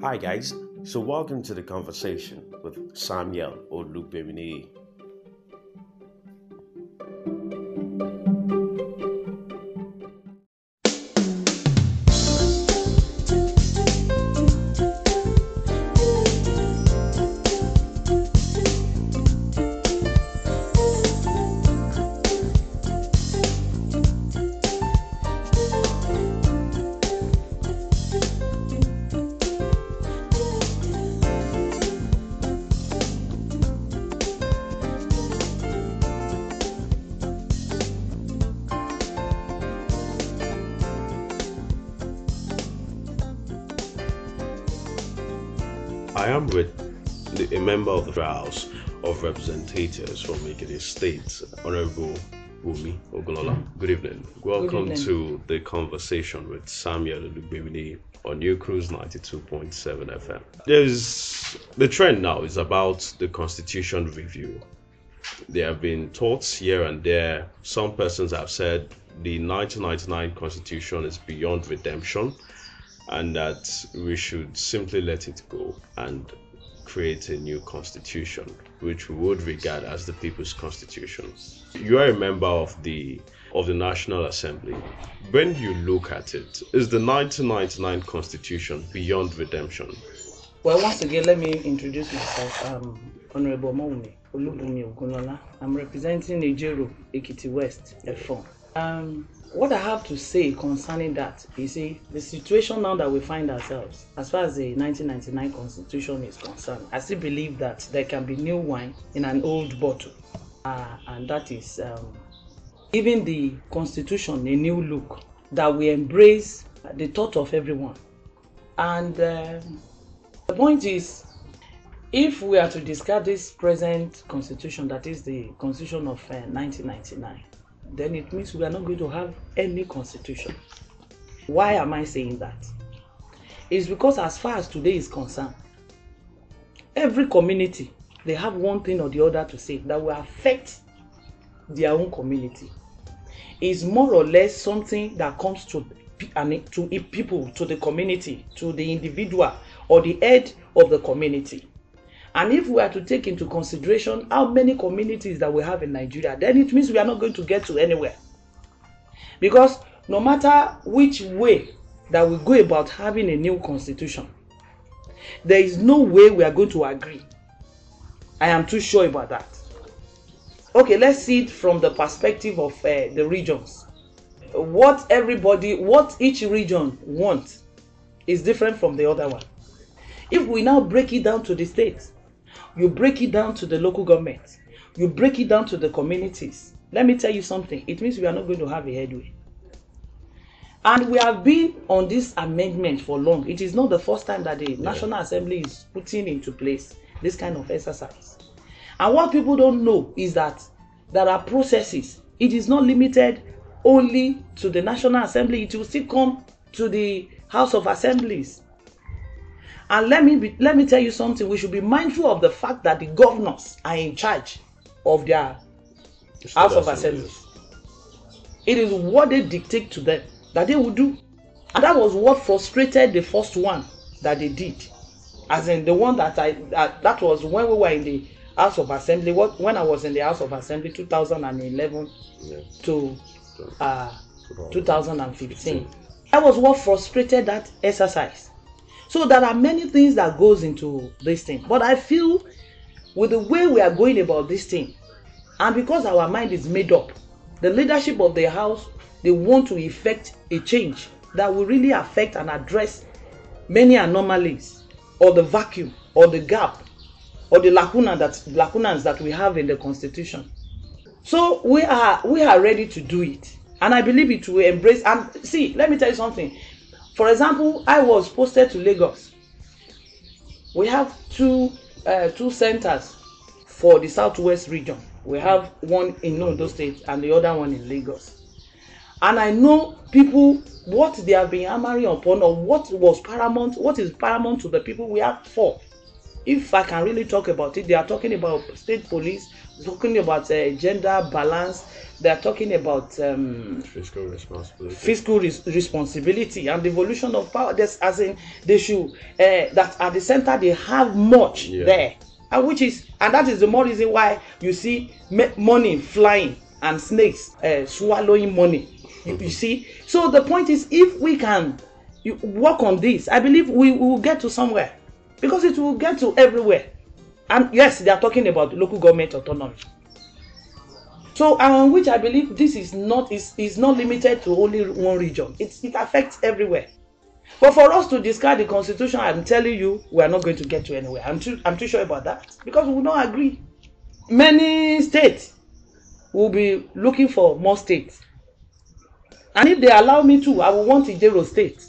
Hi, guys. So, welcome to the conversation with Samuel Olubemini. Representatives from Ekiti State, Honorable Wumi Ogunlola. Good evening. Welcome evening. to the conversation with Samuel Olubemini on New Cruise 92.7 FM. There's the trend now is about the constitution review. There have been thoughts here and there. Some persons have said the 1999 constitution is beyond redemption and that we should simply let it go and create a new constitution, which we would regard as the people's constitution. You are a member of the of the National Assembly. When you look at it, is the 1999 constitution beyond redemption? Well, once again, let me introduce myself. I'm Honorable Mawumi Olubunmi. I'm representing Ijero, Ekiti West, Efon. Um, what I have to say concerning that, you see, the situation now that we find ourselves, as far as the 1999 Constitution is concerned, I still believe that there can be new wine in an old bottle, uh, and that is um, giving the Constitution a new look that we embrace the thought of everyone. And um, the point is, if we are to discard this present constitution, that is the constitution of uh, 1999, then it means we are not going to have any constitution. Why am I saying that? It's because as far as today is concerned, every community they have one thing or the other to say that will affect their own community. It's more or less something that comes to to people, to the community, to the individual or the head of the community. And if we are to take into consideration how many communities that we have in Nigeria, then it means we are not going to get to anywhere. Because no matter which way that we go about having a new constitution, there is no way we are going to agree. I am too sure about that. Okay, let's see it from the perspective of uh, the regions. What everybody, what each region wants is different from the other one. If we now break it down to the states, you break it down to the local government, you break it down to the communities. Let me tell you something. It means we are not going to have a headway. And we have been on this amendment for long. It is not the first time that the National Assembly is putting into place this kind of exercise. And what people don't know is that there are processes. It is not limited only to the National Assembly, it will still come to the House of Assemblies. And let me be, let me tell you something. We should be mindful of the fact that the governors are in charge of their House of Assembly. It is what they dictate to them that they will do. And that was what frustrated the first one that they did. As in the one that I that, that was when we were in the House of Assembly. What when I was in the House of Assembly 2011 Yeah. to uh, 2015. That was what frustrated that exercise. So there are many things that goes into this thing. But I feel with the way we are going about this thing, and because our mind is made up, the leadership of the house they want to effect a change that will really affect and address many anomalies or the vacuum or the gap or the lacuna that lacunas that we have in the constitution. So we are we are ready to do it, and I believe it will embrace. And see, let me tell you something. For example, I was posted to Lagos. We have two uh, two centers for the southwest region. We have one in Ondo State and the other one in Lagos. And I know people what they have been hammering upon or what was paramount, what is paramount to the people we have for if I can really talk about it, they are talking about state police, talking about uh, gender balance, they are talking about um, Fiscal responsibility. fiscal res- responsibility and devolution of power. There's, as in, they should uh, that at the center they have much Yeah. there, and which is and that is the more reason why you see money flying and snakes uh, swallowing money. You, you see, so the point is, if we can work on this, I believe we, we will get to somewhere because it will get to everywhere. And yes, they are talking about local government autonomy. So, um, which I believe this is not is, is not limited to only one region. It it affects everywhere. But for us to discard the constitution, I'm telling you, we are not going to get to anywhere. I'm too I'm too sure about that because we will not agree. Many states will be looking for more states, and if they allow me to, I will want Ijero state.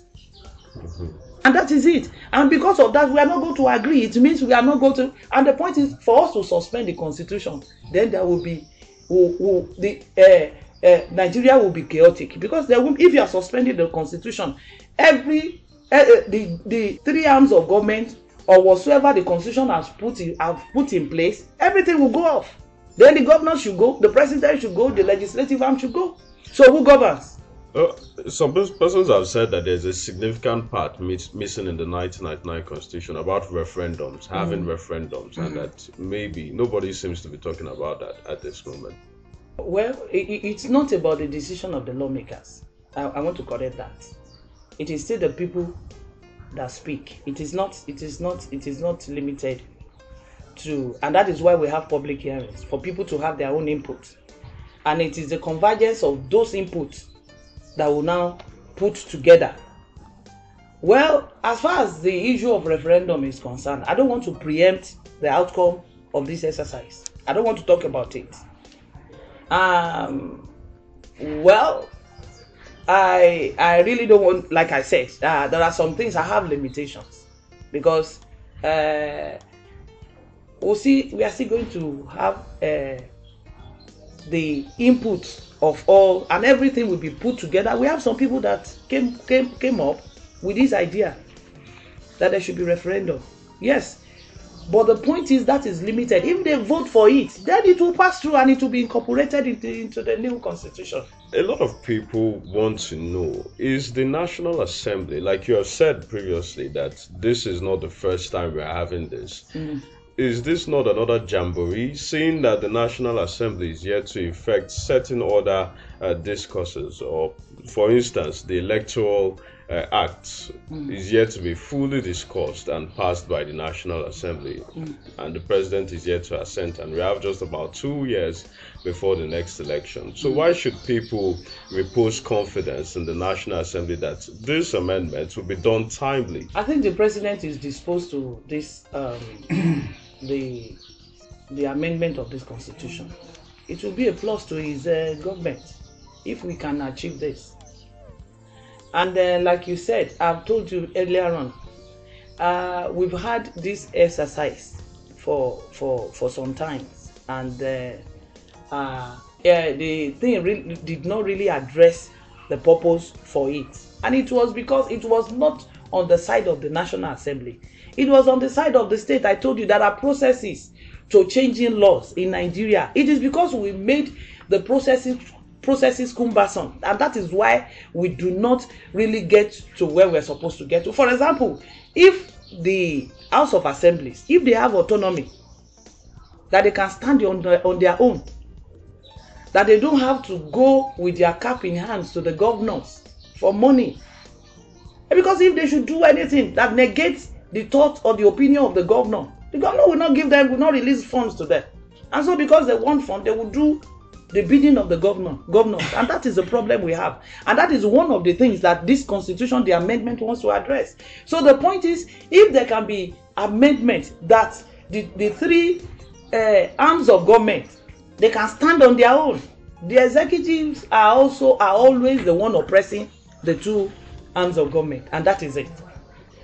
And that is it. And because of that, we are not going to agree. It means we are not going to. And the point is, for us to suspend the constitution, then there will be, will, will, the uh, uh, Nigeria will be chaotic because there will, if you are suspending the constitution, every uh, uh, the the three arms of government or whatsoever the constitution has put in have put in place, everything will go off. Then the governor should go, the president should go, the legislative arm should go. So who governs? Uh, some pers- persons have said that there's a significant part miss- missing in the 1999 constitution about referendums, having referendums, and that maybe nobody seems to be talking about that at this moment. Well, i i- it's not about the decision of the lawmakers. I, I want to correct that. It is still the people that speak. It is not. It is not. It is not limited to, and that is why we have public hearings for people to have their own input, and it is the convergence of those inputs that will now put together. Well, as far as the issue of referendum is concerned, I don't want to preempt the outcome of this exercise. I don't want to talk about it. Um, well, I I really don't want, like I said, uh, there are some things I have limitations because uh, we'll see. We are still going to have uh, the input of all, and everything will be put together. We have some people that came came came up with this idea that there should be referendum. Yes, but the point is that is limited. If they vote for it, then it will pass through and it will be incorporated into, into the new constitution. A lot of people want to know is the National Assembly, like you have said previously, that this is not the first time we're having this. Mm. Is this not another jamboree, seeing that the National Assembly is yet to effect certain other uh, discourses? Or, for instance, the Electoral uh, Act is yet to be fully discussed and passed by the National Assembly, and the President is yet to assent, and we have just about two years before the next election. So, why should people repose confidence in the National Assembly that this amendment will be done timely? I think the president is disposed to this um, the the amendment of this constitution. It will be a plus to his uh, government if we can achieve this. And uh, like you said, I've told you earlier on, uh, we've had this exercise for for for some time, and uh, uh, yeah, the thing did not really address the purpose for it, and it was because it was not on the side of the National Assembly. It was on the side of the state. I told you there are processes to changing laws in Nigeria. It is because we made the processes processes cumbersome, and that is why we do not really get to where we're supposed to get to. For example, if the House of Assemblies, if they have autonomy, that they can stand on, the, on their own, that they don't have to go with their cap in hands to the governors for money. Because if they should do anything that negates the thought or the opinion of the governor, the governor will not give them, will not release funds to them. And so because they want funds, they will do the bidding of the governor, governors. And that is the problem we have. And that is one of the things that this constitution, the amendment wants to address. So the point is, if there can be amendment that the, the three uh, arms of government, they can stand on their own. The executives are also are always the one oppressing the two arms of government, and that is it.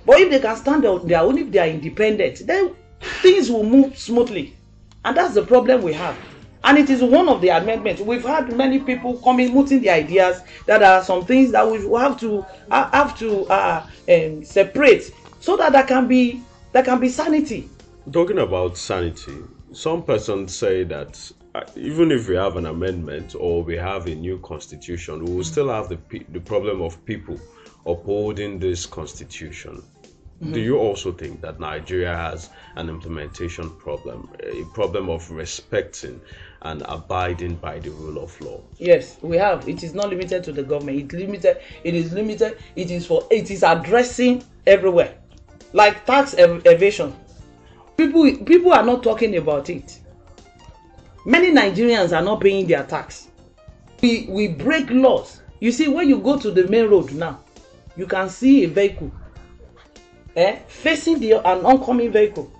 But if they can stand on their own, if they are independent, then things will move smoothly. And that's the problem we have. And it is one of the amendments. We've had many people coming, mooting the ideas that are some things that we have to uh, have to uh, um, separate so that there can be there can be sanity. Talking about sanity, some persons say that uh, even if we have an amendment or we have a new constitution, we will still have the the problem of people upholding this constitution. Mm-hmm. Do you also think that Nigeria has an implementation problem, a problem of respecting and abiding by the rule of law? Yes, we have. It is not limited to the government. It's limited. It is limited. It is for. It is addressing everywhere, like tax ev- evasion. People people are not talking about it. Many Nigerians are not paying their tax. We we break laws. You see, when you go to the main road now, you can see a vehicle, eh, facing the an oncoming vehicle.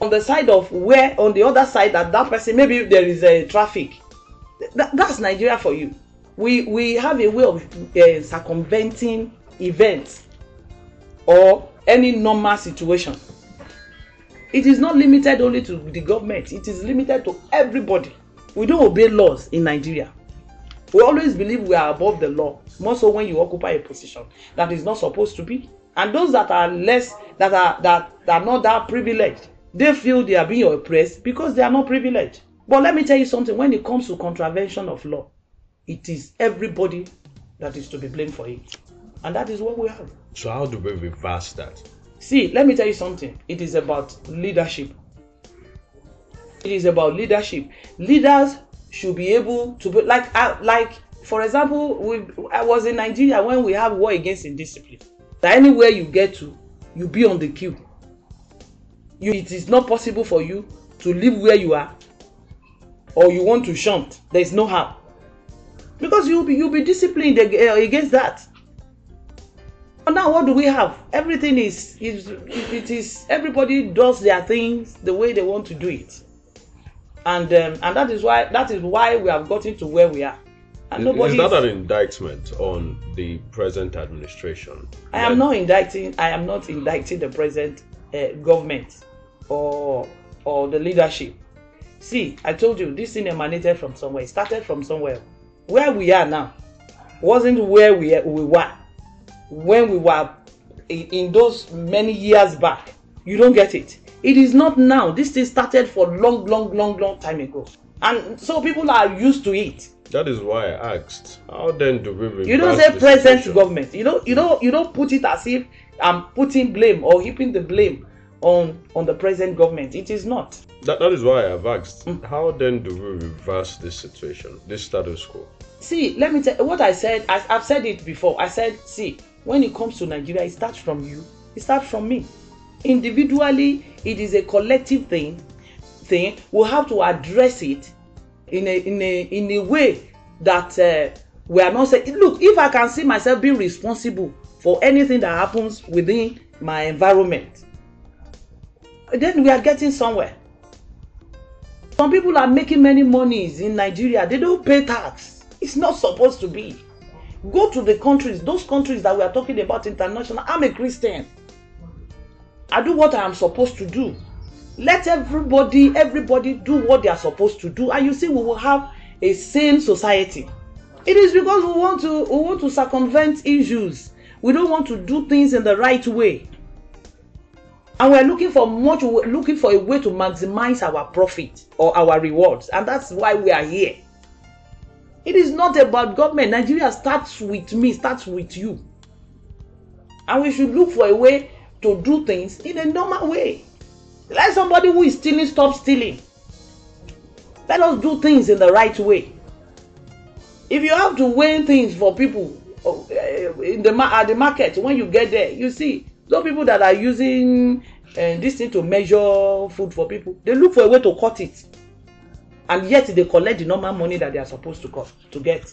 On the side of where on the other side that that person maybe there is a traffic. Th- that's nigeria for you. We we have a way of uh, circumventing events or any normal situation. It is not limited only to the government. It is limited to everybody. We don't obey laws in nigeria. We always believe we are above the law more so when you occupy a position that is not supposed to be. And those that are less that are that, that are not that privileged. They feel they are being oppressed because they are not privileged. But let me tell you something. When it comes to contravention of law it is everybody that is to be blamed for it. And that is what we have. So how do we reverse that? see let me tell you something. It is about leadership. It is about leadership. Leaders should be able to be like uh, like for example we i was in nigeria when we have war against indiscipline. That anywhere you get to you be on the queue. You it is not possible for you to live where you are or you want to shunt. There is no how. Because you'll be you'll be disciplined uh, against that. But now what do we have? Everything is is it is everybody does their things the way they want to do it. And um, and that is why that is why we have gotten to where we are and nobody is that is- an indictment on the present administration? I am not indicting. I am not indicting the present uh, government or or the leadership. See, I told you this thing emanated from somewhere. It started from somewhere. Where we are now wasn't where we we were when we were in, in those many years back. You don't get it. It is not now. This thing started for long, long, long, long time ago, and so people are used to it. That is why I asked. How then do we reverse you don't say present situation? government you don't you don't you don't put it as if i'm putting blame or heaping the blame on on the present government it is not That, that is why I've asked. Mm. How then do we reverse this situation, this status quo? see let me tell what i said I, i've said it before i said see when it comes to nigeria it starts from you it starts from me individually it is a collective thing thing we have to address it in a in a in a way that uh, we are not saying look if i can see myself being responsible for anything that happens within my environment then we are getting somewhere. Some people are making many monies in nigeria. They don't pay tax. It's not supposed to be. Go to the countries those countries that we are talking about international. I'm a christian. I do what i am supposed to do let everybody everybody do what they are supposed to do and you see we will have a sane society. It is because we want to we want to circumvent issues. We don't want to do things in the right way. And we are looking for much we're looking for a way to maximize our profit or our rewards and that's why we are here. It is not about government. Nigeria starts with me starts with you. And we should look for a way to do things in a normal way let somebody who is stealing stop stealing. Let us do things in the right way. If you have to weigh things for people eh, in the at the market when you get there you see those people that are using uh, this thing to measure food for people they look for a way to cut it. And yet they collect the normal money that they are supposed to cut to get.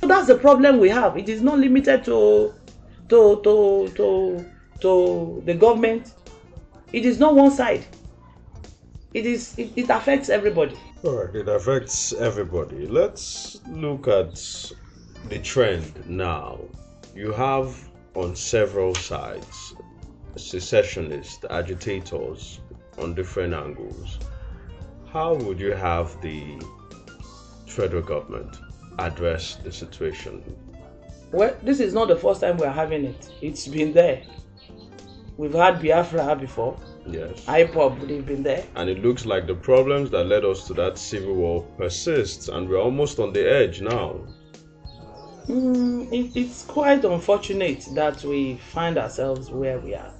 So that's the problem we have. It is not limited to to to to to the government it is not one side it is it, it affects everybody All right, it affects everybody. Let's look at the trend now. You have on several sides secessionists, agitators on different angles. How would you have the federal government address the situation? well this is not the first time we are having it it's been there we've had biafra before Yes. IPOB, they've been there. And it looks like the problems that led us to that civil war persists, and we're almost on the edge now. Mm, it, it's quite unfortunate that we find ourselves where we are.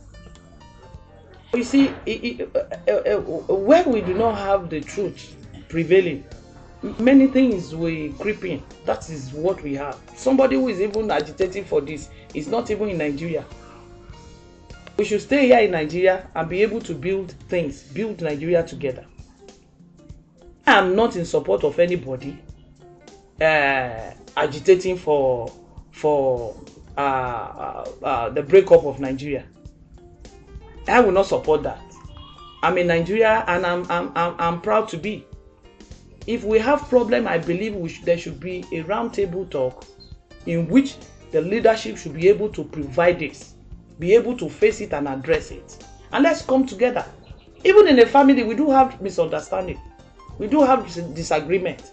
You see, it, it, uh, uh, uh, where we do not have the truth prevailing, many things will creep in. That is what we have. Somebody who is even agitating for this is not even in Nigeria. We should stay here in Nigeria and be able to build things, build Nigeria together. I am not in support of anybody uh, agitating for for uh, uh, uh, the breakup of Nigeria. I will not support that. I'm in Nigeria and I'm I'm I'm, I'm proud to be. If we have problem, I believe there should be a roundtable talk in which the leadership should be able to provide this, be able to face it and address it. And let's come together. Even in a family, we do have misunderstanding. We do have disagreement.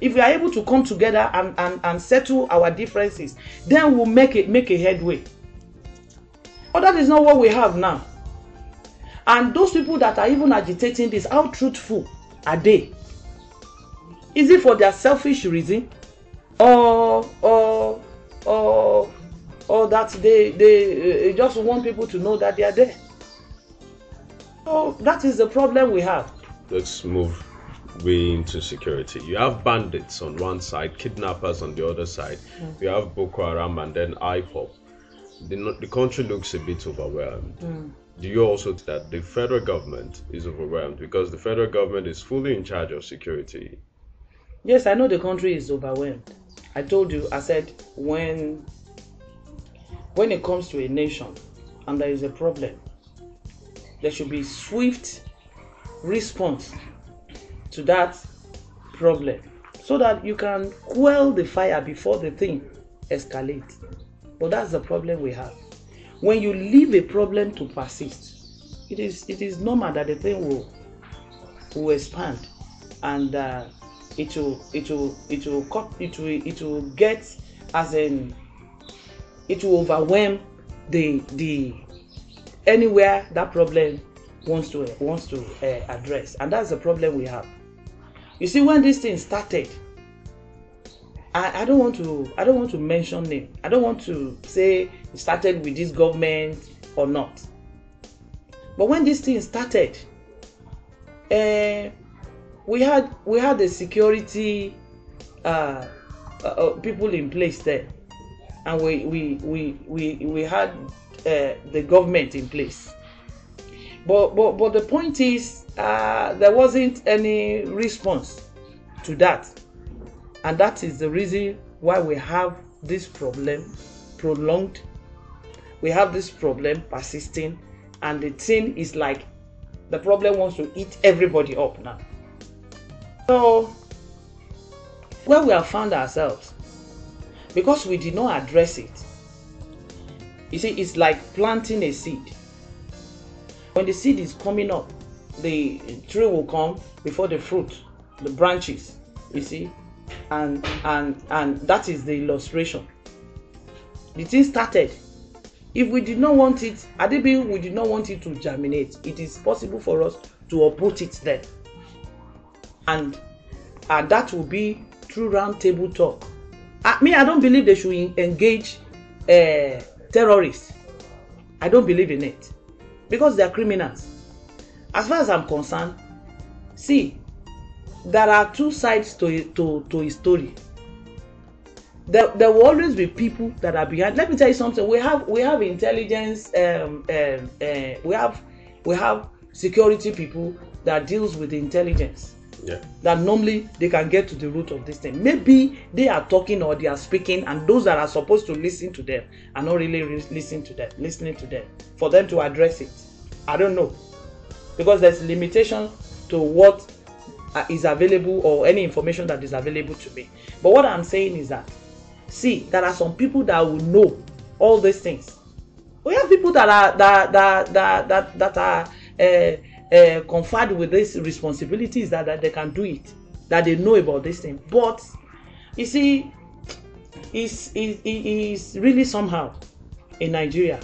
If we are able to come together and, and, and settle our differences, then we'll make it make a headway. But that is not what we have now. And those people that are even agitating this, how truthful are they? Is it for their selfish reason? Or or or or that they they uh, just want people to know that they are there? So that is the problem we have. Let's move way into security. You have bandits on one side, kidnappers on the other side. Mm. You have Boko Haram and then IPOB. The, the country looks a bit overwhelmed. Mm. Do you also think that the federal government is overwhelmed because the federal government is fully in charge of security? Yes, I know the country is overwhelmed. I told you, I said when when it comes to a nation and there is a problem, there should be swift response to that problem so that you can quell the fire before the thing escalates. But that's the problem we have. When you leave a problem to persist, it is it is normal that the thing will will expand and uh, it will it will it will it will it will get as in it will overwhelm the the anywhere that problem wants to wants to uh, address. And that's the problem we have. You see when this thing started I, I don't want to i don't want to mention name. I don't want to say it started with this government or not. But when this thing started uh, we had we had the security uh, uh, uh, people in place there and we we we we, we had uh, the government in place. But but but the point is uh, there wasn't any response to that. And that is the reason why we have this problem prolonged. We have this problem persisting. And the thing is like the problem wants to eat everybody up now. So, where we have found ourselves, because we did not address it, you see, it's like planting a seed. When the seed is coming up, the tree will come before the fruit, the branches, you see, and and and that is the illustration. The thing started. If we did not want it, Adebi, we did not want it to germinate. It is possible for us to uproot it then and and that will be through round table talk I, me i don't believe they should engage uh, terrorists. I don't believe in it. Because they are criminals. As far as i'm concerned see there are two sides to to to a story. There there will always be people that are behind let me tell you something we have we have intelligence um, um, uh, we have we have security people that deals with intelligence Yeah. that normally they can get to the root of this thing. Maybe they are talking or they are speaking and those that are supposed to listen to them are not really re- listening to them listening to them for them to address it. I don't know. Because there's limitation to what uh, is available or any information that is available to me. But what i'm saying is that see there are some people that will know all these things. We have people that are that that that that, that are uh, uh, conferred with these responsibilities that, that they can do it that they know about this thing but you see it's, it's, it's really somehow in nigeria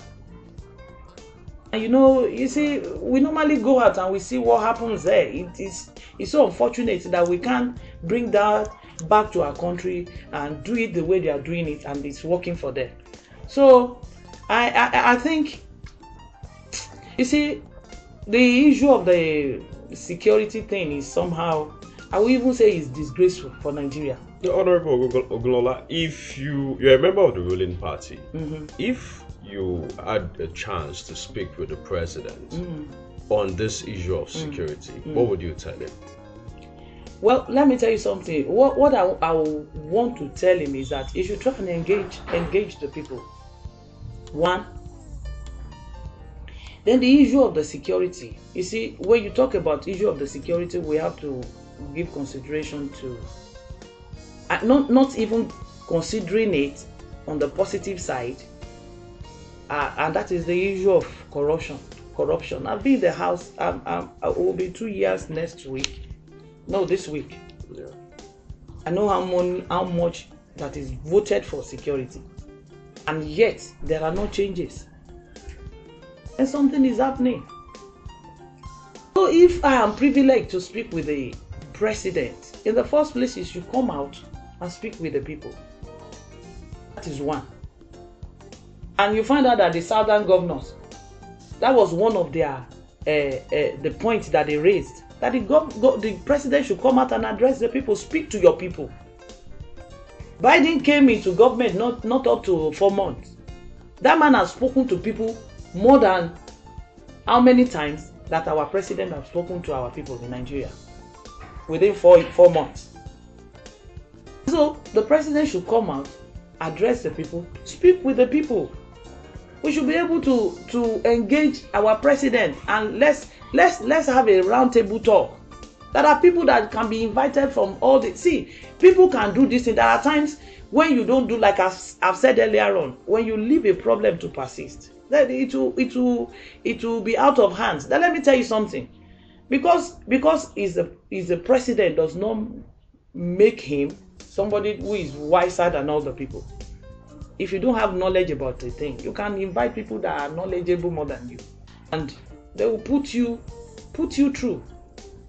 And you know, you see, we normally go out and we see what happens there. It is it's so unfortunate that we can't bring that back to our country and do it the way they are doing it, and it's working for them. So, I I, I think, you see, the issue of the security thing is somehow, I will even say, is disgraceful for Nigeria. The Honorable Ogunlola, if you you're a member of the ruling party, Mm-hmm. if you had a chance to speak with the president Mm. on this issue of security, what would you tell him? Well, let me tell you something. What what I, I want to tell him is that he should try and engage engage the people. One. Then the issue of the security. You see, when you talk about issue of the security, we have to give consideration to uh, not not even considering it on the positive side, uh, and that is the issue of corruption. Corruption. I'll be in the house. Um, um, I will be two years next week. No, this week. Yeah. I know how money, how much that is voted for security, and yet there are no changes, and something is happening. So, if I am privileged to speak with the president, in the first place, he should come out and speak with the people. That is one. And you find out that the southern governors, that was one of their uh, uh, the points that they raised that the, gov- go- the president should come out and address the people, speak to your people. Biden came into government not, not up to four months. That man has spoken to people more than how many times that our president has spoken to our people in Nigeria within four, four months. So the president should come out, address the people, speak with the people. We should be able to to engage our president and let's let's let's have a roundtable talk. There are people that can be invited from all the see people can do this thing. There are times when you don't do like I've, I've said earlier on when you leave a problem to persist then it will it will it will be out of hands. Then let me tell you something. Because because is the is the president does not make him somebody who is wiser than all the people. If you don't have knowledge about a thing you can invite people that are knowledgeable more than you. And they will put you put you through.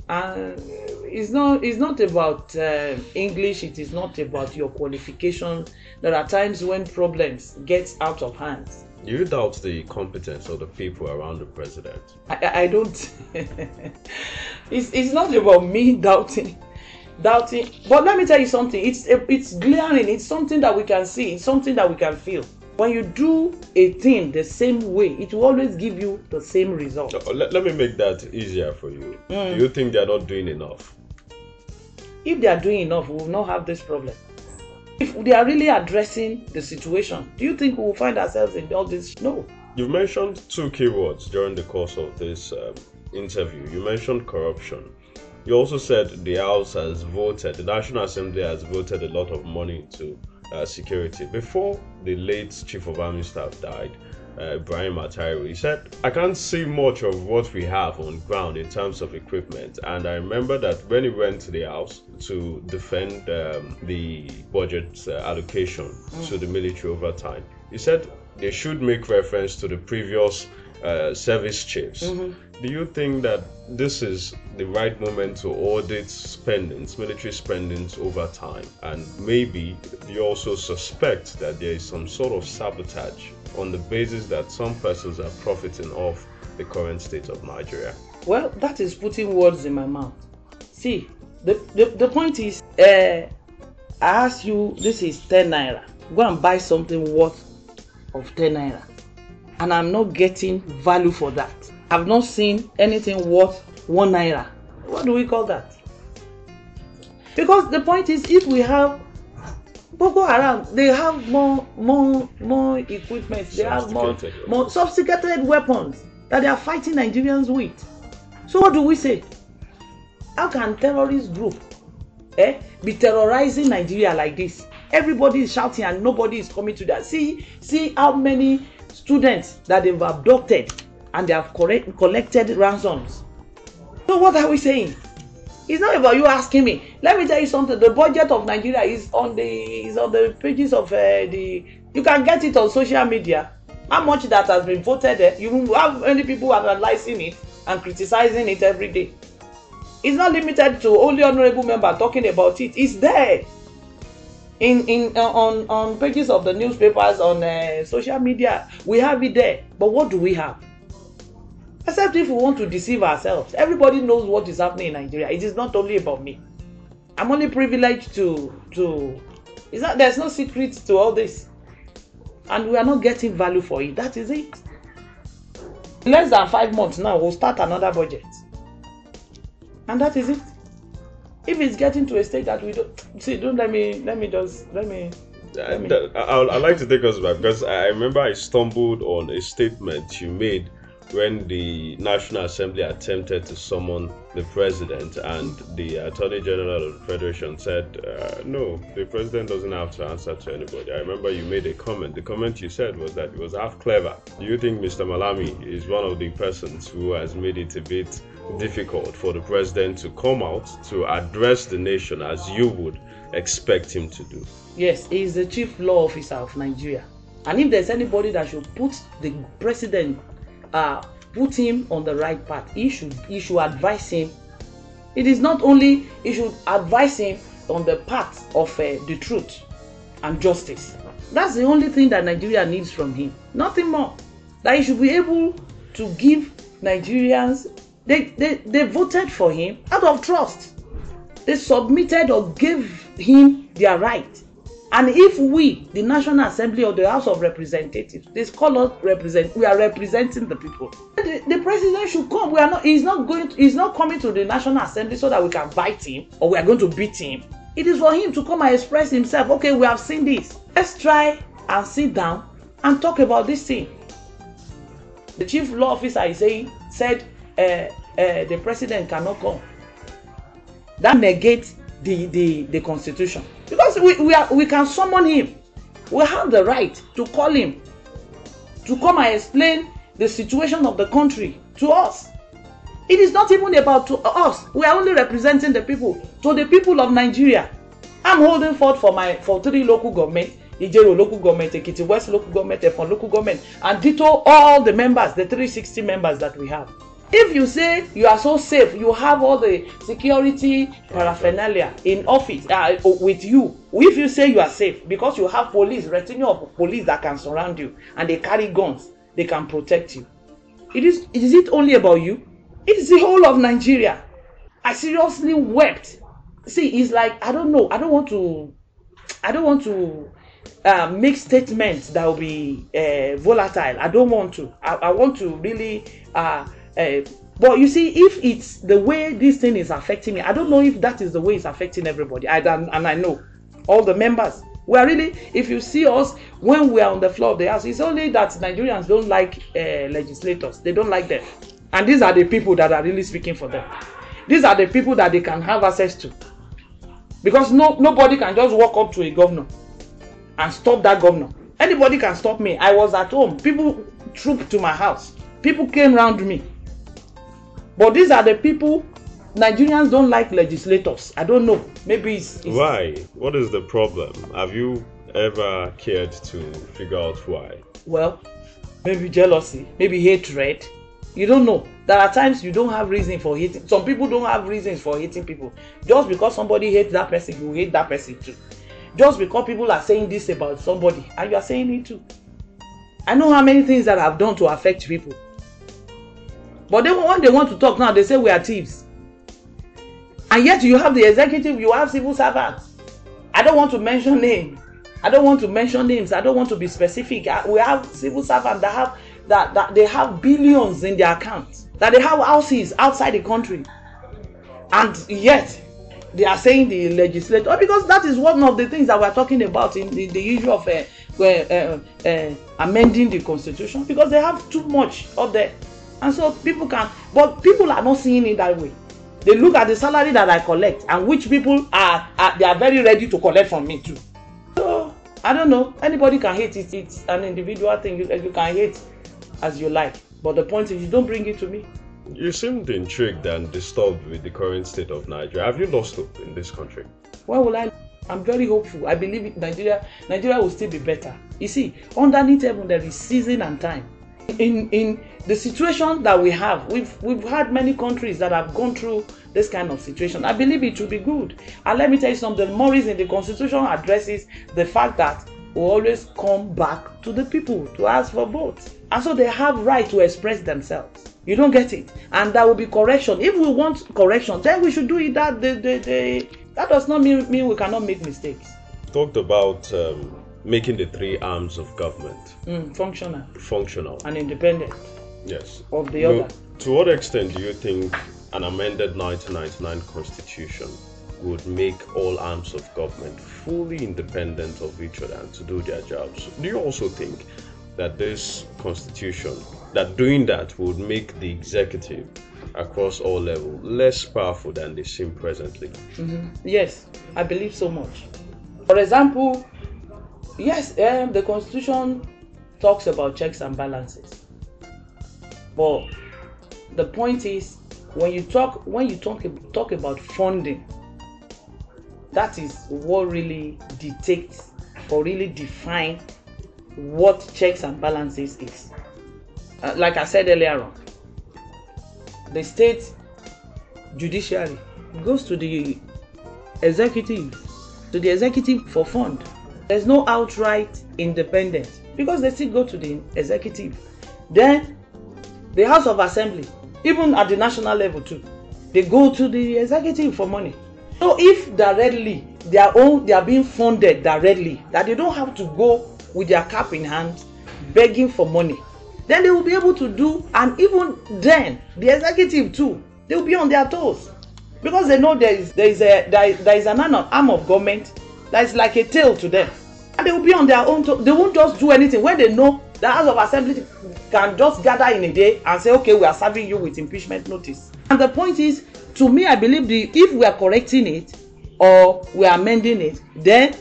And it's not it's not about uh, english. It is not about your qualification. There are times when problems get out of hands you doubt the competence of the people around the president? I, I- don't. it's it's not about me doubting, doubting. But let me tell you something. It's it's glaring. It's something that we can see. It's something that we can feel. When you do a thing the same way, it will always give you the same result. Uh, Let, let me make that easier for you. Mm. Do you think they're not doing enough? If they are doing enough, we will not have this problem. If they are really addressing the situation, do you think we will find ourselves in all this? No. You've mentioned two keywords during the course of this um, interview. You mentioned corruption. You also said the House has voted, the National Assembly has voted a lot of money to uh, security. Before the late Chief of Army Staff died, uh, Ibrahim Attahiru, he said, I can't see much of what we have on ground in terms of equipment. And I remember that when he went to the House to defend um, the budget uh, allocation to the military over time, he said they should make reference to the previous uh, service chiefs. Do you think that this is the right moment to audit spendings, military spendings over time? And maybe you also suspect that there is some sort of sabotage on the basis that some persons are profiting off the current state of Nigeria. Well, that is putting words in my mouth. See, the, the, the point is, uh, I ask you, this is 10 naira. Go and buy something worth of 10 naira. And I'm not getting value for that. I've not seen anything worth 1 naira. What do we call that? Because the point is, if we have Boko Haram, they have more, more, more equipment. They have more, Sophisticated more sophisticated weapons that they are fighting Nigerians with. So what do we say? How can terrorist group eh, be terrorizing Nigeria like this? Everybody is shouting and nobody is coming to that. See, see how many students that they've abducted and they have correct, collected ransoms. So what are we saying? It's not about you asking me. Let me tell you something. The budget of Nigeria is on the is on the pages of uh, the. You can get it on social media. how much that has been voted there you have many people analysing it and criticizing it every day it's not limited to only honourable member talking about it it's there in in uh, on on pages of the newspapers on uh, social media we have it there but what do we have except if we want to deceive ourselves. Everybody knows what is happening in nigeria. It is not only about me. I'm only privileged to to is that there's no secret to all this. And we are not getting value for it. That is it. In less than five months now we'll start another budget. And that is it. If it's getting to a stage that we don't see don't let me let me just let me I, I'd like to take us back because I remember I stumbled on a statement you made when the National Assembly attempted to summon the president, and the Attorney General of the Federation said, uh, No, the president doesn't have to answer to anybody. I remember you made a comment. The comment you said was that it was half clever. Do you think Mr. Malami is one of the persons who has made it a bit difficult for the president to come out to address the nation as you would expect him to do? Yes, he is the chief law officer of Nigeria. And if there's anybody that should put the president uh, put him on the right path. He should he should advise him. It is not only he should advise him on the path of uh, the truth and justice. That's the only thing that nigeria needs from him. Nothing more. That he should be able to give nigerians they they they voted for him out of trust. They submitted or gave him their right and if we the national assembly or the house of representatives they call us represent we are representing the people. The, the president should come. We are not he's not going to, he's not coming to the national assembly so that we can fight him or we are going to beat him. It is for him to come and express himself. Okay we have seen this. Let's try and sit down and talk about this thing. The chief law officer is saying said uh, uh, the president cannot come. That negates the the the constitution. Because we we are we can summon him. We have the right to call him to come and explain the situation of the country to us. It is not even about to us. We are only representing the people to the people of nigeria. I'm holding forth for my for three local government ijero local government ekiti west local government efon local government and ditto all the members the three sixty members that we have if you say you are so safe you have all the security paraphernalia in office uh, with you. If you say you are safe because you have police retinue of police that can surround you and they carry guns they can protect you. It is is it only about you? It is the whole of nigeria. I seriously wept. See it's like i don't know. I don't want to i don't want to uh, make statements that will be uh, volatile. I don't want to. I, I want to really uh, uh, but you see if it's the way this thing is affecting me i don't know if that is the way it's affecting everybody. I and, and i know. All the members. We are really if you see us when we are on the floor of the house it's only that nigerians don't like uh, legislators. They don't like them. And these are the people that are really speaking for them. These are the people that they can have access to. Because no nobody can just walk up to a governor and stop that governor. Anybody can stop me. I was at home. People trooped to my house. People came round me but these are the people nigerians don't like legislators. I don't know. Maybe it's, it's why? What is the problem? Have you ever cared to figure out why? Well maybe jealousy maybe hatred. You don't know. There are times you don't have reason for hating. Some people don't have reasons for hating people. Just because somebody hates that person you hate that person too. Just because people are saying this about somebody and you are saying it too. I know how many things that i've done to affect people but then when they want to talk now they say we are thieves. And yet you have the executive you have civil servants. I don't want to mention names. I don't want to mention names. I don't want to be specific. We have civil servants that have that that they have billions in their accounts that they have houses outside the country. And yet they are saying the legislator because that is one of the things that we are talking about in the, the issue of uh, uh, uh, amending the constitution because they have too much up there and so people can but people are not seeing it that way. They look at the salary that i collect and which people are, are they are very ready to collect from me too. So i don't know. Anybody can hate it. It's an individual thing. You, you can hate as you like. But the point is you don't bring it to me. You seemed intrigued and disturbed with the current state of nigeria. Have you lost hope in this country? Why will i? I'm very hopeful. I believe Nigeria. Nigeria will still be better. You see, underneath heaven there is season and time. In in the situation that we have, we've we've had many countries that have gone through this kind of situation. I believe it will be good. And let me tell you something, more in the constitution addresses the fact that we always come back to the people to ask for votes. And so they have right to express themselves. You don't get it. And that will be correction. If we want correction, then we should do it that the, the, the that does not mean, mean we cannot make mistakes. Talked about um, making the three arms of government. Mm, functional. Functional. And independent. Yes. Of the No, other. to what extent do you think an amended 1999 constitution would make all arms of government fully independent of each other and to do their jobs? Do you also think that this constitution that doing that would make the executive across all levels less powerful than they seem presently? Yes, I believe so much. For example, yes, um, the constitution talks about checks and balances. But the point is, when you talk when you talk talk about funding, that is what really dictates or really define what checks and balances is. Uh, like I said earlier on, the state judiciary goes to the executive to the executive for fund there's no outright independence because they still go to the executive. Then the house of assembly even at the national level too they go to the executive for money. So if directly their own they are being funded directly that they don't have to go with their cap in hand begging for money then they will be able to do and even then the executive too they will be on their toes. Because they know there is there is a there is, there is an arm of, arm of government that is like a tail to them. And they will be on their own they won't just do anything. When they know the house of assembly can just gather in a day and say okay we are serving you with impeachment notice. And the point is to me i believe the if we are correcting it or we are amending it then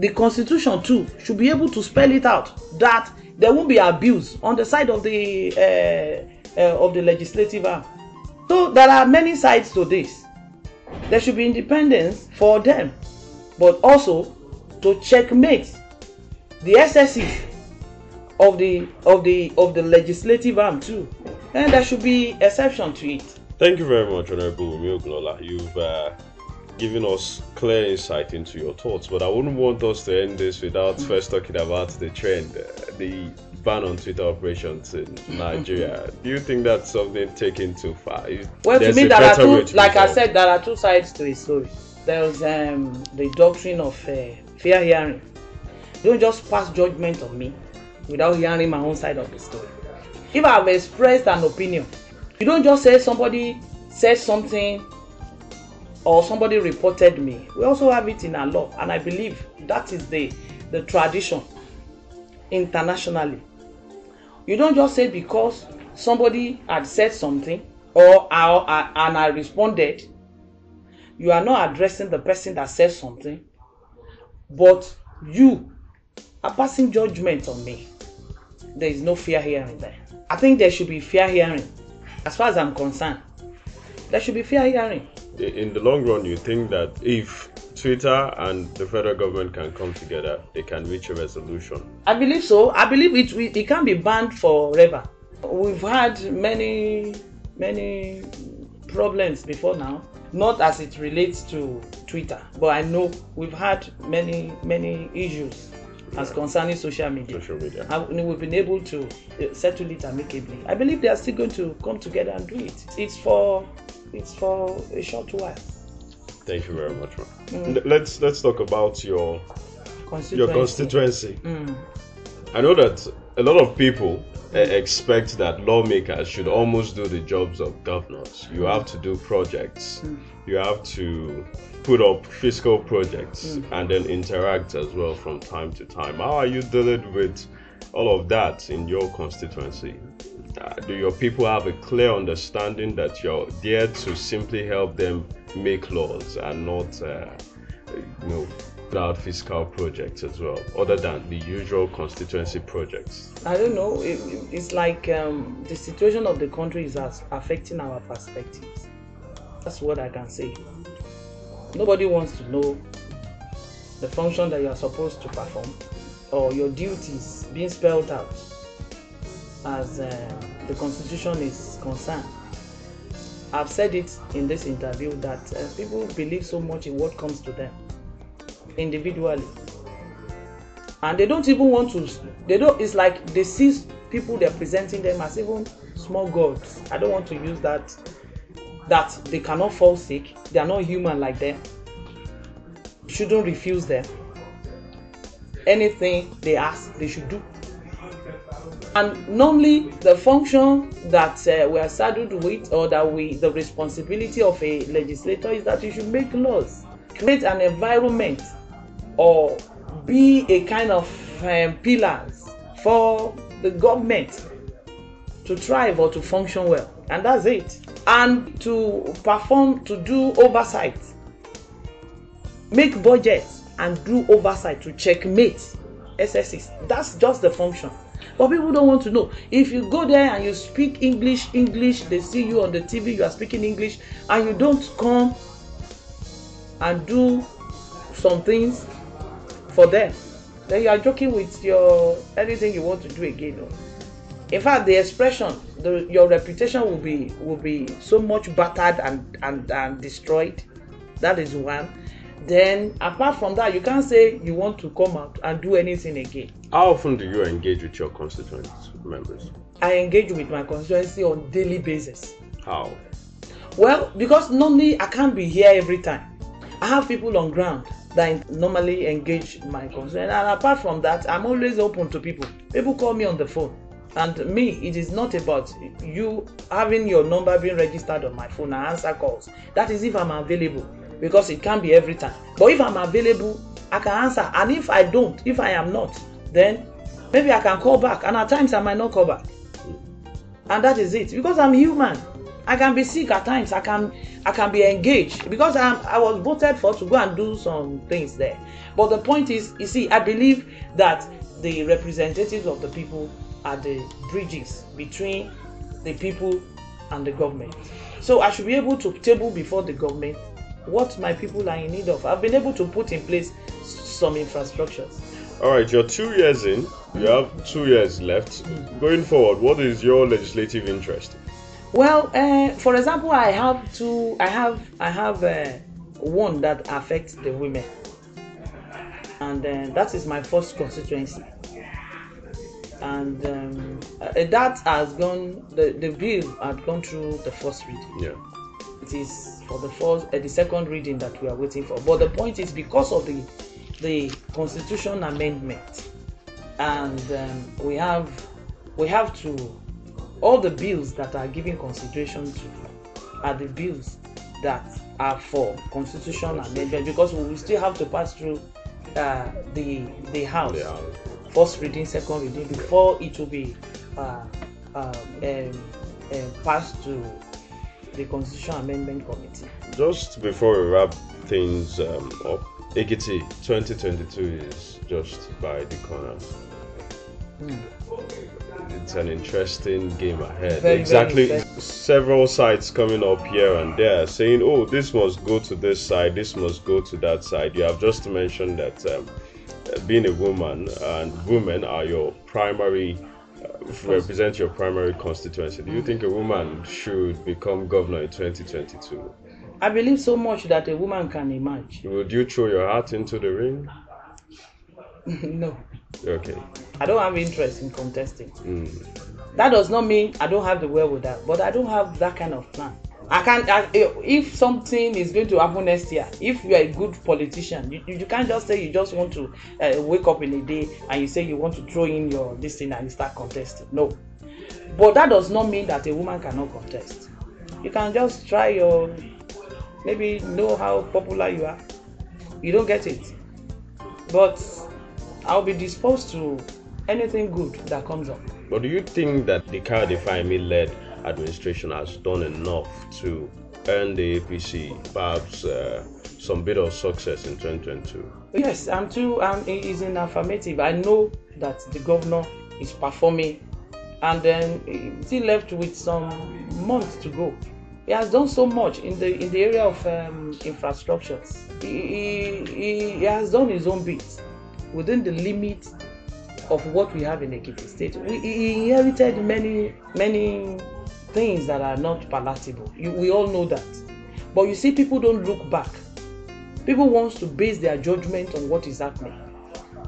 the constitution too should be able to spell it out that there won't be abuse on the side of the uh, uh, of the legislative arm. So there are many sides to this. There should be independence for them but also to checkmate the excesses of the of the of the legislative arm too and there should be exception to it Thank you very much, Honorable Ogunlola. You've uh, given us clear insight into your thoughts, but I wouldn't want us to end this without first talking about the trend, uh, the ban on Twitter operations in Nigeria. Do you think that's something taken too far? Is- well to me there are two to like i said there are two sides to a story there's um, the doctrine of uh, fair hearing. Don't just pass judgment on me without hearing my own side of the story. If i have expressed an opinion you don't just say somebody said something or somebody reported me. We also have it in our law and i believe that is the the tradition internationally. You don't just say because somebody had said something or I, I, and I responded you are not addressing the person that said something but you are passing judgment on me there is no fair hearing there I think there should be fair hearing as far as I'm concerned there should be fair hearing in the long run, you think that if Twitter and the federal government can come together, they can reach a resolution. I believe so. I believe it it, it can be banned forever. We've had many many problems before now, not as it relates to Twitter, but I know we've had many many issues as concerning social media. Social media. And we've been able to uh, settle it amicably. I believe they are still going to come together and do it. It's for it's for a short while. Thank you very much. Mm. Let's let's talk about your your Constituency. constituency. Mm. I know that a lot of people expect that lawmakers should almost do the jobs of governors. You have to do projects. You have to put up fiscal projects and then interact as well from time to time. How are you dealing with all of that in your constituency? Uh, do your people have a clear understanding that you're there to simply help them make laws and not, uh, you know, out fiscal projects as well, other than the usual constituency projects? I don't know. It, it- it's like um, the situation of the country is affecting our perspectives. That's what I can say. Nobody wants to know the function that you are supposed to perform or your duties being spelled out as uh, the constitution is concerned. I've said it in this interview that uh, people believe so much in what comes to them individually. And they don't even want to they don't it's like they see people they're presenting them as even small gods. I don't want to use that that they cannot fall sick they are not human like them shouldn't refuse them. Anything they ask they should do. And normally the function that uh, we are saddled with or that we the responsibility of a legislator is that you should make laws create an environment or be a kind of um, pillars for the government to thrive or to function well. And that's it. And to perform to do oversight. Make budgets and do oversight to checkmate excesses that's just the function. But people don't want to know. If you go there and you speak english english they see you on the tv you are speaking english and you don't come and do some things for them. Then you are joking with your anything you want to do again no. In fact the expression the your reputation will be will be so much battered and and and destroyed. That is one. Then apart from that you can't say you want to come out and do anything again. How often do you engage with your constituent members? i engage with my constituency on daily basis. How? well because normally i can't be here every time. I have people on ground that normally engage my concern. And apart from that i'm always open to people. People call me on the phone. And me it is not about you having your number being registered on my phone and answer calls. That is if i'm available because it can be every time. But if i'm available i can answer. And if i don't if i am not then maybe i can call back. And at times i might not call back. And that is it. Because i'm human i can be sick at times. I can i can be engaged. Because i'm i was voted for to go and do some things there. But the point is you see i believe that the representatives of the people are the bridges between the people and the government. So i should be able to table before the government what my people are in need of. I've been able to put in place some infrastructures. All right, you're two years in. You have two years left. Mm. Going forward, what is your legislative interest? Well uh, for example i have two i have i have uh, one that affects the women. And uh, that is my first constituency. And um, uh, that has gone the the bill had gone through the first reading. Yeah. it is for the first uh, the second reading that we are waiting for. But the point is because of the the constitution amendment and um, we have we have to all the bills that are given consideration to are the bills that are for constitution amendment because we will still have to pass through uh, the the house. Yeah. first reading second reading before it will be uh, uh, um, um, passed to the constitution amendment committee. Just before we wrap things um, up, Ekiti 2022 is just by the corner. It's an interesting game ahead. Very, very exactly. interesting. Several sites coming up here and there saying, oh, this must go to this side, this must go to that side. You have just mentioned that um, being a woman and women are your primary. Uh, represent your primary constituency. Do you think a woman should become governor in 2022? i believe so much that a woman can emerge Would you throw your hat into the ring? no. Okay. i don't have interest in contesting. Mm. that does not mean i don't have the wherewithal but i don't have that kind of plan. I can I, if something is going to happen next year if you are a good politician you, you can't just say you just want to uh, wake up in a day and you say you want to throw in your this thing and you start contesting. No. But that does not mean that a woman cannot contest. You can just try your maybe know how popular you are. You don't get it. But i'll be disposed to anything good that comes up But do you think that the Kayode led administration has done enough to earn the APC perhaps uh, some bit of success in 2022? Yes, I'm too. Um, it is in affirmative. I know that the governor is performing, and then he's still left with some months to go. he has done so much in the in the area of um, infrastructures. He, he, he has done his own bit within the limit of what we have in Ekiti State. We, inherited many many things that are not palatable. You, we all know that. But you see, people don't look back. People want to base their judgment on what is happening.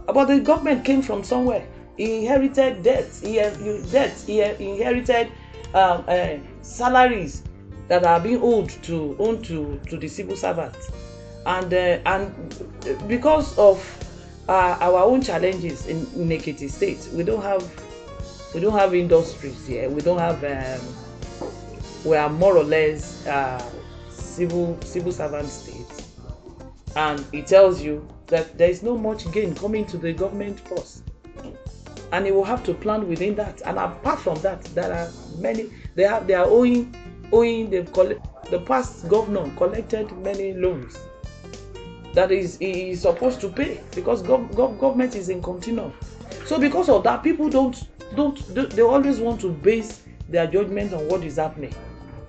But the government came from somewhere. He inherited debts. He, debts. He inherited um, uh, salaries that are being owed to owed to to the civil servants, and uh, and because of uh, our own challenges in, in Ekiti State, we don't have we don't have industries here. We don't have um, we are more or less uh, civil civil servant state, and it tells you that there is no much gain coming to the government force, and it will have to plan within that. And apart from that, there are many. They have they are owing owing the past governor collected many loans that is he is supposed to pay because gov gov government is in continuum. So because of that people don't don't they always want to base their judgment on what is happening.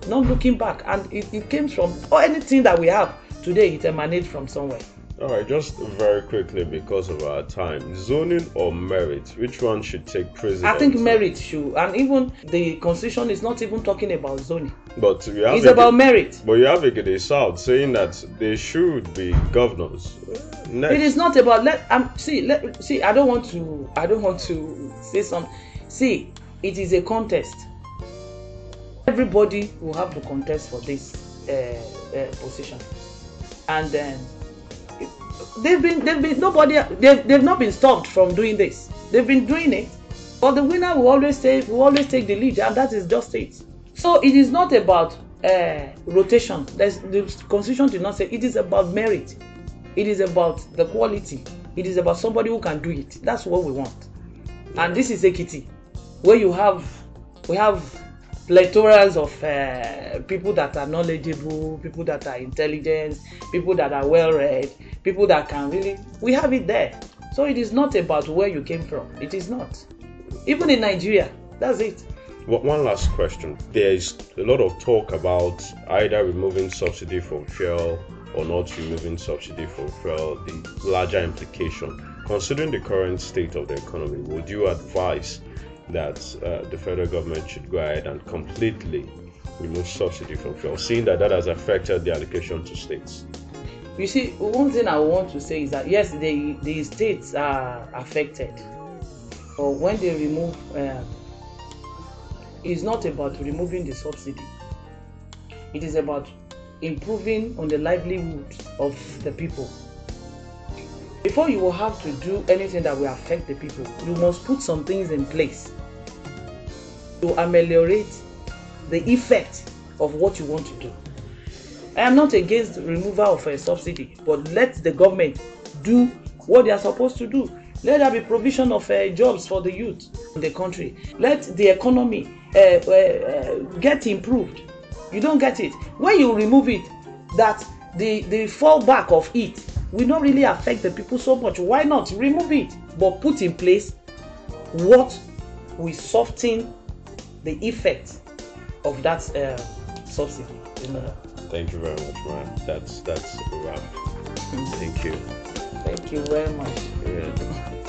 Not looking back. And it, it came from or anything that we have today it emanates from somewhere all right just very quickly because of our time zoning or merit which one should take precedence i think merit should and even the constitution is not even talking about zoning. But we have it's about merit. but you have a south saying that they should be governors. Next. it is not about let um see let see i don't want to i don't want to say some see it is a contest. Everybody will have to contest for this uh, uh, position. And then they've been they've been nobody they've, they've not been stopped from doing this. They've been doing it but the winner will always take will always take the lead and that is just it. So it is not about uh, rotation. There's, the constitution did not say it is about merit. It is about the quality. It is about somebody who can do it. That's what we want. And this is ekiti where you have we have plethoras of uh, people that are knowledgeable people that are intelligent people that are well read people that can really we have it there. So it is not about where you came from. It is not. Even in nigeria that's it. One last question. There is a lot of talk about either removing subsidy from fuel or not removing subsidy from fuel the larger implication. Considering the current state of the economy would you advise that uh, the federal government should go ahead and completely remove subsidy from fuel, seeing that that has affected the allocation to states? You see, one thing I want to say is that yes, the the states are affected, but when they remove, uh, it's not about removing the subsidy. It is about improving on the livelihood of the people. Before you will have to do anything that will affect the people, you must put some things in place to ameliorate the effect of what you want to do. I am not against removal of a subsidy, but let the government do what they are supposed to do. Let there be provision of uh, jobs for the youth in the country. Let the economy uh, uh get improved. You don't get it. When you remove it, that the, the fallback of it will not really affect the people so much. Why not remove it, but put in place what will soften the effect of that uh, subsidy. You know? Thank you very much, man. That's that's a wrap. Thank you. Thank you very much. Yeah.